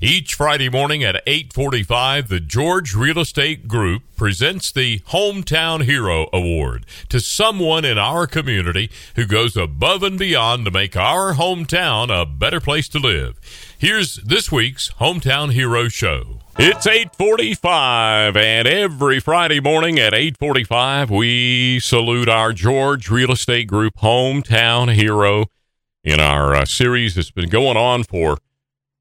Each Friday morning at 8:45, the George Real Estate Group presents the Hometown Hero Award to someone in our community who goes above and beyond to make our hometown a better place to live. Here's this week's Hometown Hero show. It's 8:45 and every Friday morning at 8:45 we salute our George Real Estate Group Hometown Hero in our uh, series that's been going on for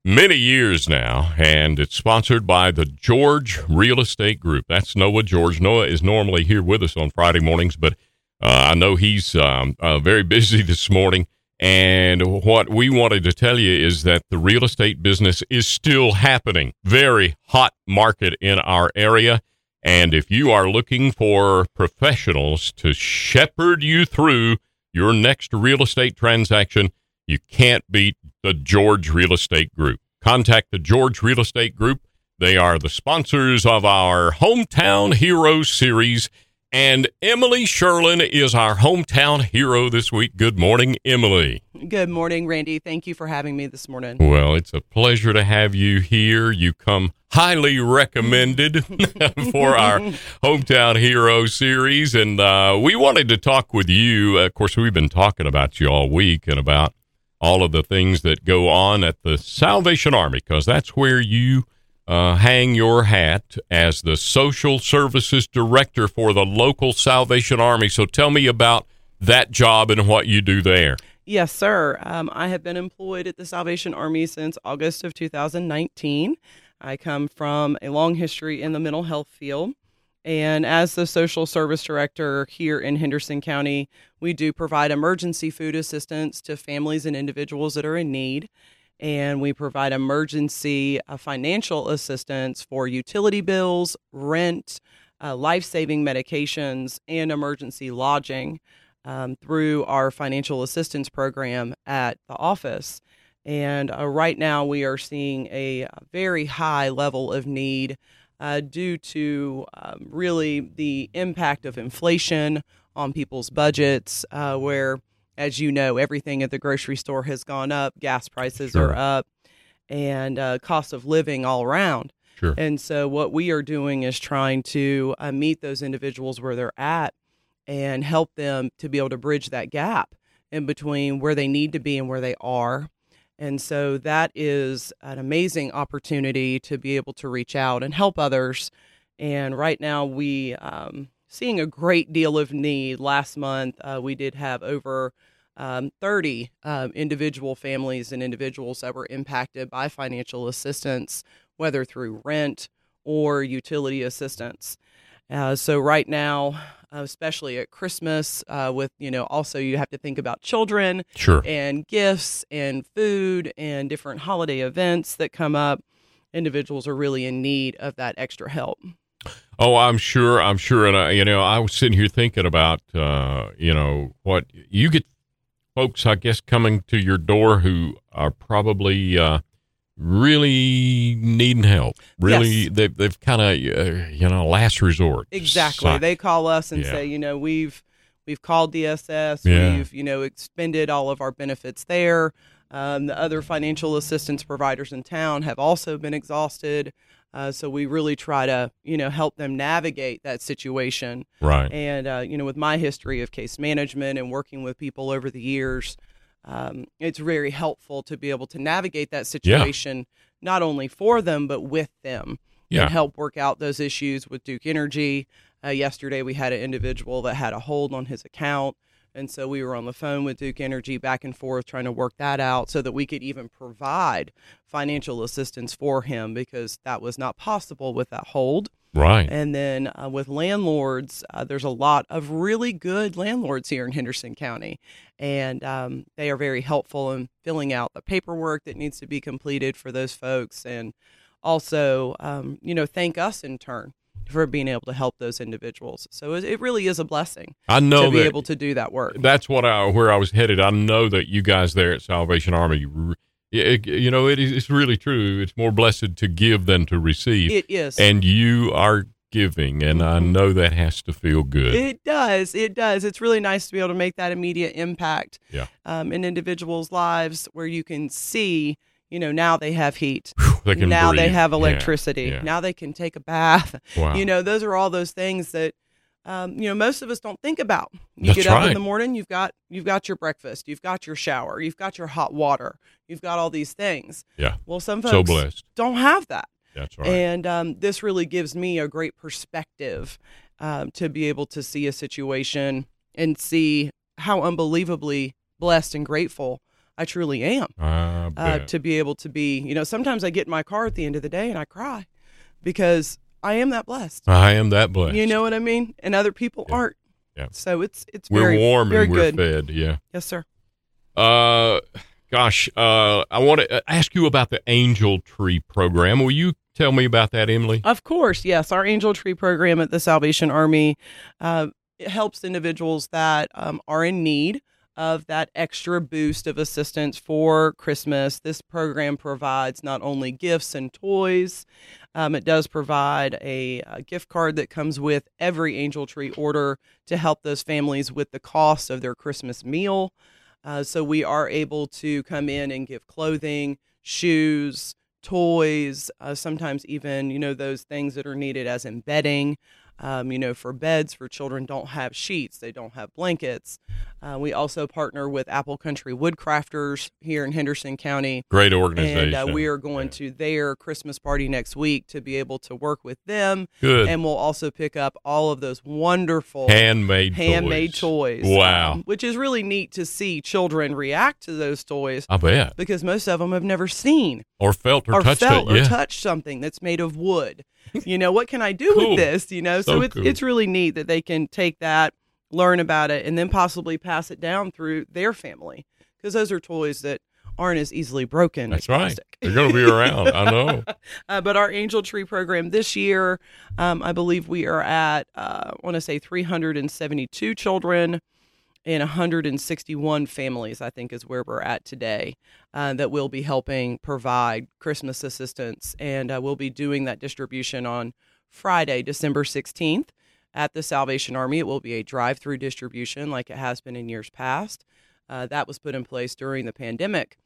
many years now, and it's sponsored by the George Real Estate Group. That's Noah George. Noah is normally here with us on Friday mornings, but uh, I know he's um, uh, very busy this morning. And what we wanted to tell you is that the real estate business is still happening. Very hot market in our area. And if you are looking for professionals to shepherd you through your next real estate transaction, you can't beat the George Real Estate Group. Contact the George Real Estate Group. They are the sponsors of our Hometown Hero series. And Emily Sherlin is our hometown hero this week. Good morning, Emily. Good morning, Randy. Thank you for having me this morning. Well, it's a pleasure to have you here. You come highly recommended for our Hometown Hero series. And uh, we wanted to talk with you. Of course, we've been talking about you all week and about all of the things that go on at the Salvation Army, because that's where you uh, hang your hat as the social services director for the local Salvation Army. So tell me about that job and what you do there. Yes, sir. Um, I have been employed at the Salvation Army since August of 2019. I come from a long history in the mental health field. And as the social service director here in Henderson County, we do provide emergency food assistance to families and individuals that are in need. And we provide emergency uh, financial assistance for utility bills, rent, uh, life saving medications, and emergency lodging um, through our financial assistance program at the office. And uh, right now, we are seeing a very high level of need uh, due to um, really the impact of inflation on people's budgets, uh, where, as you know, everything at the grocery store has gone up, gas prices sure. are up, and uh, cost of living all around. Sure. And so, what we are doing is trying to uh, meet those individuals where they're at and help them to be able to bridge that gap in between where they need to be and where they are and so that is an amazing opportunity to be able to reach out and help others. And right now, we um, seeing a great deal of need. Last month, uh, we did have over um, 30 um, individual families and individuals that were impacted by financial assistance, whether through rent or utility assistance. Uh, so right now, uh, especially at Christmas, uh, with you know, also you have to think about children, sure, and gifts and food and different holiday events that come up. Individuals are really in need of that extra help. Oh, I'm sure. I'm sure. And I, you know, I was sitting here thinking about, uh, you know, what you get folks, I guess, coming to your door who are probably uh, really needing help. Really, yes. they've they've kind of uh, you know last resort. Exactly. So, they call us and yeah. say, you know, we've we've called DSS. Yeah. We've you know expended all of our benefits there. Um, the other financial assistance providers in town have also been exhausted. Uh, so we really try to, you know, help them navigate that situation. Right. And uh, you know, with my history of case management and working with people over the years, um, it's very helpful to be able to navigate that situation yeah. not only for them but with them yeah. and help work out those issues with Duke Energy. Uh, yesterday, we had an individual that had a hold on his account. And so we were on the phone with Duke Energy back and forth trying to work that out so that we could even provide financial assistance for him because that was not possible with that hold. Right. And then uh, with landlords, uh, there's a lot of really good landlords here in Henderson County, and um, they are very helpful in filling out the paperwork that needs to be completed for those folks, and also, um, you know, thank us in turn for being able to help those individuals. So it, it really is a blessing I know to be able to do that work. that's what I where I was headed. I know that you guys there at Salvation Army, it- you know, it is it's really true. It's more blessed to give than to receive, It is. and you are giving, and I Mhm. know that has to feel good. It does. It does. It's really nice to be able to make that immediate impact Yeah. um, in individuals' lives where you can see, you know, now they have heat. they now they breathe. have Yeah, electricity. yeah. Now they can take a bath. Wow. You know, those are all those things that um, you know most of us don't think about. You That's get up right. in the morning, you've got you've got your breakfast, you've got your shower, you've got your hot water, you've got all these things. Yeah. Well, some folks so blessed. don't have that. That's right. And um, this really gives me a great perspective um, to be able to see a situation and see how unbelievably blessed and grateful I truly am I uh, to be able to be. You know, sometimes I get in my car at the end of the day and I cry because I am that blessed. I am that blessed. You know what I mean? And other people Yeah. aren't. Yeah. So it's it's we're very warm very and we're good. fed. Yeah. Yes, sir. Uh, gosh, uh, I want to ask you about the Angel Tree program. Will you tell me about that, Emily? Of course, yes. Our Angel Tree program at the Salvation Army uh, it helps individuals that um, are in need of that extra boost of assistance for Christmas. This program provides not only gifts and toys, um, it does provide a, a gift card that comes with every Angel Tree order to help those families with the cost of their Christmas meal. Uh, so we are able to come in and give clothing, shoes, toys, uh, sometimes even you know those things that are needed as embedding. Um, you know, for beds for children don't have sheets, they don't have blankets. Uh, we also partner with Apple Country Woodcrafters here in Henderson County, Great organization. and uh, we are going Yeah. to their Christmas party next week to be able to work with them, Good. and we'll also pick up all of those wonderful handmade handmade toys. toys. Wow. um, which is really neat to see children react to those toys I bet. because most of them have never seen Or felt or, or touched felt it. or yeah. touched something that's made of wood. You know, what can I do Cool. with this? You know, so, So it's cool. it's really neat that they can take that, learn about it, and then possibly pass it down through their family because those are toys that aren't as easily broken. That's right. They're going to be around. I know. Uh, but our Angel Tree program this year, um, I believe we are at, uh, I want to say 372 children and 161 families, I think is where we're at today, uh, that will be helping provide Christmas assistance. And uh, we'll be doing that distribution on Friday, December 16th at the Salvation Army. It will be a drive through distribution like it has been in years past. Uh, that was put in place during the pandemic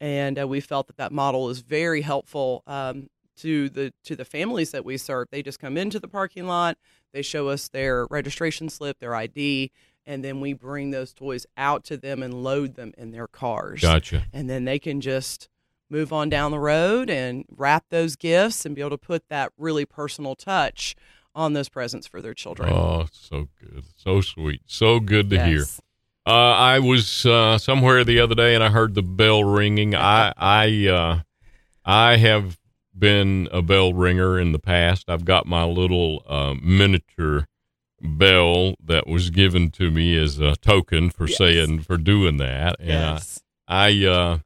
and uh, we felt that that model is very helpful um, to the to the families that we serve. They just come into the parking lot, they show us their registration slip, their ID, and then we bring those toys out to them and load them in their cars. Gotcha. And then they can just move on down the road and wrap those gifts and be able to put that really personal touch on those presents for their children. Oh, so good. So sweet. So good to hear. Uh, I was uh, somewhere the other day and I heard the bell ringing. I I uh, I have been a bell ringer in the past. I've got my little uh, miniature bell that was given to me as a token for Yes. saying for doing that. And Yes. I, I uh,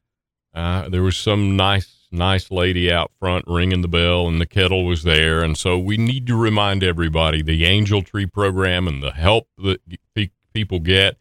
uh, there was some nice nice lady out front ringing the bell and the kettle was there and so we need to remind everybody the angel tree program and the help that people get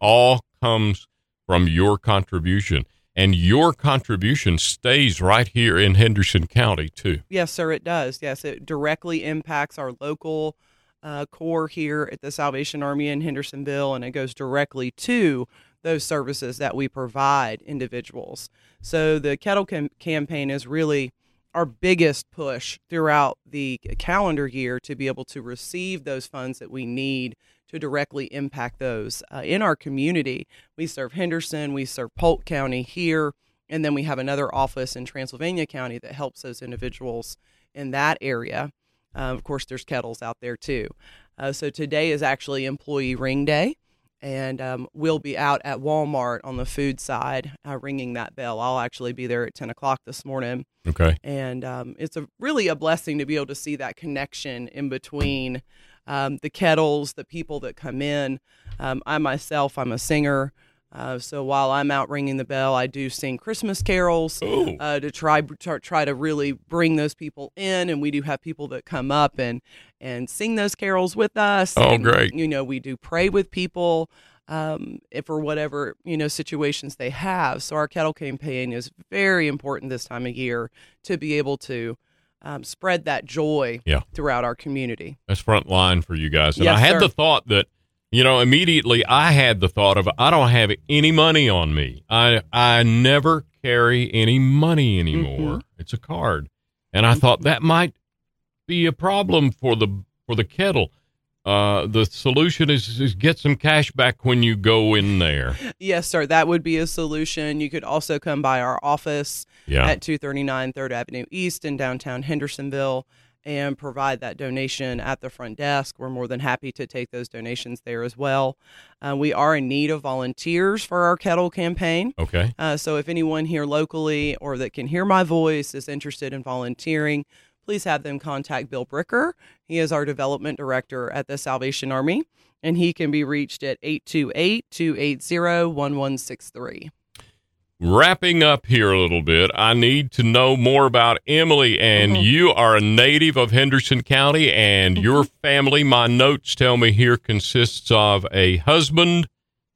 all comes from your contribution and your contribution stays right here in henderson county too Yes, sir, it does. Yes, it directly impacts our local uh, corps here at the Salvation Army in Hendersonville, and it goes directly to those services that we provide individuals. So the Kettle cam- campaign is really our biggest push throughout the calendar year to be able to receive those funds that we need to directly impact those uh, in our community. We serve Henderson, we serve Polk County here, and then we have another office in Transylvania County that helps those individuals in that area. Uh, of course, there's kettles out there too. Uh, so today is actually Employee Ring Day, and um, we'll be out at Walmart on the food side uh, ringing that bell. I'll actually be there at 10 o'clock this morning okay and um, it's a really a blessing to be able to see that connection in between um, the kettles, the people that come in. Um, I myself, I'm a singer. Uh, so while I'm out ringing the bell, I do sing Christmas carols uh, to try, try try to really bring those people in, and we do have people that come up and and sing those carols with us. Oh, And, great. You know, we do pray with people um, if for whatever you know situations they have. So our kettle campaign is very important this time of year to be able to um, spread that joy Yeah. throughout our community. That's front line for you guys. And Yes, I had sir. the thought that, you know, immediately I had the thought of I don't have any money on me. I I never carry any money anymore. Mm-hmm. It's a card. And I thought that might be a problem for the for the kettle. Uh, the solution is, is get some cash back when you go in there. Yes, sir. That would be a solution. You could also come by our office Yeah. at 239 3rd Avenue East in downtown Hendersonville and provide that donation at the front desk. We're more than happy to take those donations there as well. Uh, we are in need of volunteers for our kettle campaign. Okay. Uh, so if anyone here locally or that can hear my voice is interested in volunteering, please have them contact Bill Bricker. He is our development director at the Salvation Army, and he can be reached at 828 280 1163. Wrapping up here a little bit, I need to know more about Emily. And Mhm. you are a native of Henderson County, and your family, my notes tell me here, consists of a husband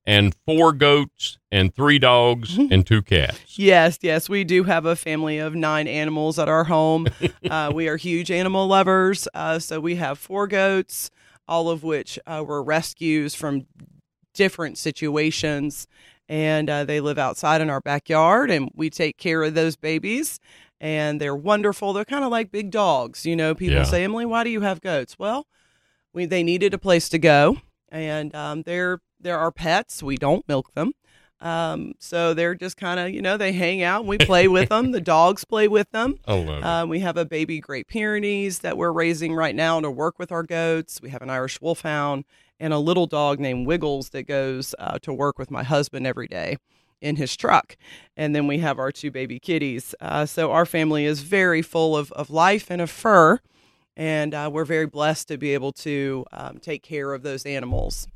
and four goats and three dogs and two cats. Yes, yes, we do have a family of nine animals at our home. uh, we are huge animal lovers. Uh, so we have four goats, all of which uh, were rescues from different situations. And uh, they live outside in our backyard, and we take care of those babies. And they're wonderful. They're kind of like big dogs. You know, people Yeah. say, Emily, why do you have goats? Well, we they needed a place to go, and um, they're they're our pets. We don't milk them. Um, so they're just kind of, you know, they hang out and we play with them. The dogs play with them. I love. Um, we have a baby Great Pyrenees that we're raising right now to work with our goats. We have an Irish Wolfhound and a little dog named Wiggles that goes uh, to work with my husband every day in his truck. And then we have our two baby kitties. Uh, so our family is very full of, of life and of fur. And uh, we're very blessed to be able to um, take care of those animals.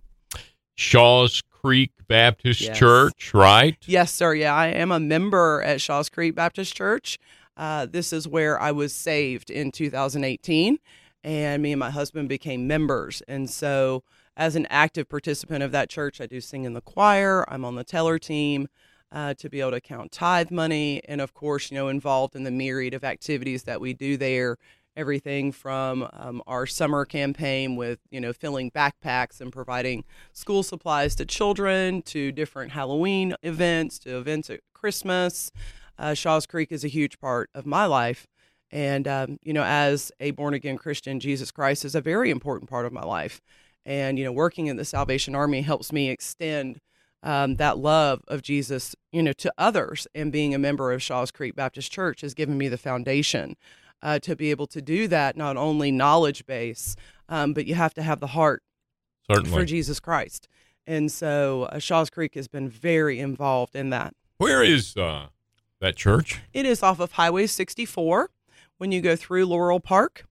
Shaw's Creek Baptist Yes. Church, right? Yes, sir. Yeah, I am a member at Shaw's Creek Baptist Church. Uh, this is where I was saved in 2018, and me and my husband became members. And so, as an active participant of that church, I do sing in the choir. I'm on the teller team uh, to be able to count tithe money, and of course, you know, involved in the myriad of activities that we do there. Everything from um, our summer campaign with you know filling backpacks and providing school supplies to children, to different Halloween events, to events at Christmas. Uh, Shaw's Creek is a huge part of my life. And, um, you know, as a born again Christian, Jesus Christ is a very important part of my life. And, you know, working in the Salvation Army helps me extend um, that love of Jesus, you know, to others. And being a member of Shaw's Creek Baptist Church has given me the foundation uh, to be able to do that, not only knowledge base, um, but you have to have the heart Certainly. for Jesus Christ. And so uh, Shaw's Creek has been very involved in that. Where is uh, that church? It is off of Highway 64. When you go through Laurel Park,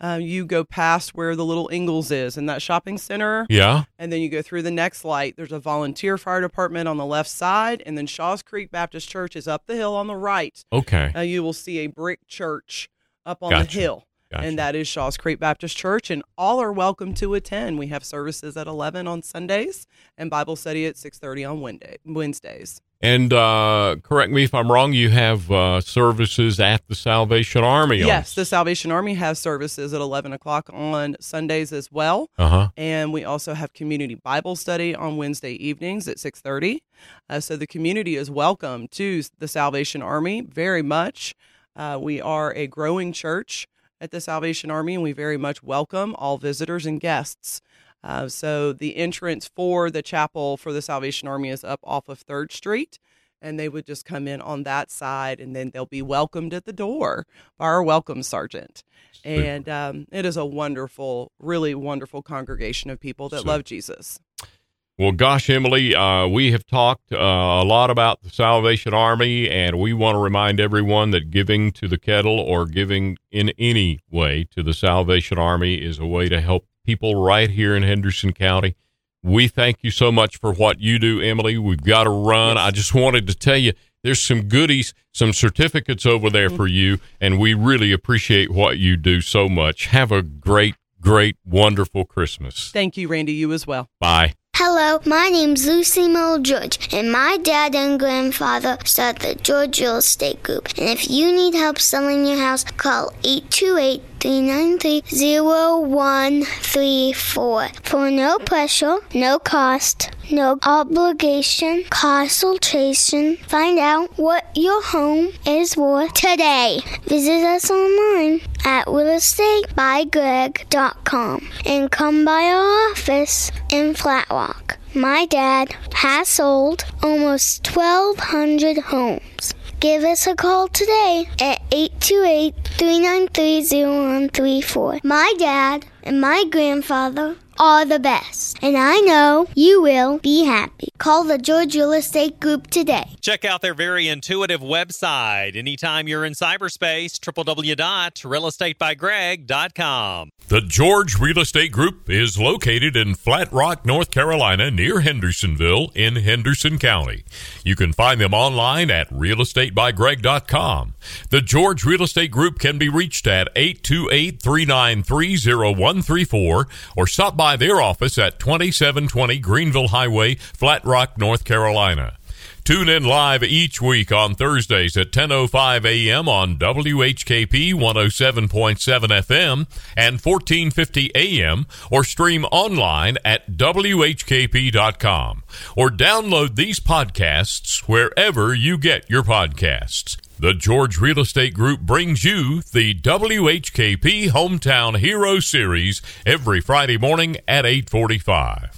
uh, you go past where the little Ingles is in that shopping center, Yeah. and then you go through the next light. There's a volunteer fire department on the left side, and then Shaw's Creek Baptist Church is up the hill on the right. Okay. Uh, you will see a brick church up on Gotcha. the hill. Gotcha. And that is Shaw's Creek Baptist Church, and all are welcome to attend. We have services at 11 on Sundays and Bible study at 6:30 on Wednesday, Wednesdays. And uh, correct me if I'm wrong. You have uh, services at the Salvation Army. Yes, the Salvation Army has services at 11 o'clock on Sundays as well. Uh huh. And we also have community Bible study on Wednesday evenings at 6:30. Uh, so the community is welcome to the Salvation Army very much. Uh, we are a growing church at the Salvation Army, and we very much welcome all visitors and guests. Uh, so the entrance for the chapel for the Salvation Army is up off of Third Street, and they would just come in on that side, and then they'll be welcomed at the door by our welcome sergeant. And um, it is a wonderful, really wonderful congregation of people that Super. love Jesus. Well, gosh, Emily, uh, we have talked uh, a lot about the Salvation Army, and we want to remind everyone that giving to the kettle or giving in any way to the Salvation Army is a way to help people right here in Henderson County. we thank you so much for what you do, Emily. We've got to run. I just wanted to tell you there's some goodies, some certificates over there for you, and we really appreciate what you do so much. Have a great, great, wonderful Christmas. Thank you, Randy. You as well. Bye. Hello, my name's Lucy Mo George, and my dad and grandfather started the George Real Estate Group. And if you need help selling your house, call 828 393 0134 for no pressure, no cost, no obligation, consultation. Find out what your home is worth today. Visit us online at realestatebygreg.com and come by our office in Flat Rock. My dad has sold almost 1,200 homes. Give us a call today at 828 393 0134. My dad and my grandfather are the best, and I know you will be happy. Call the George Real Estate Group today. Check out their very intuitive website anytime you're in cyberspace, www.realestatebygreg.com. The George Real Estate Group is located in Flat Rock, North Carolina, near Hendersonville in Henderson County. You can find them online at realestatebygreg.com. The George Real Estate Group can be reached at 828 393 0134 or stop by their office at 2720 Greenville Highway, Flat Rock, North Carolina. Tune in live each week on Thursdays at 10:05 a.m. on WHKP 107.7 FM and 1450 a.m. or stream online at whkp.com or download these podcasts wherever you get your podcasts. The George Real Estate Group brings you the WHKP Hometown Hero Series every Friday morning at 845.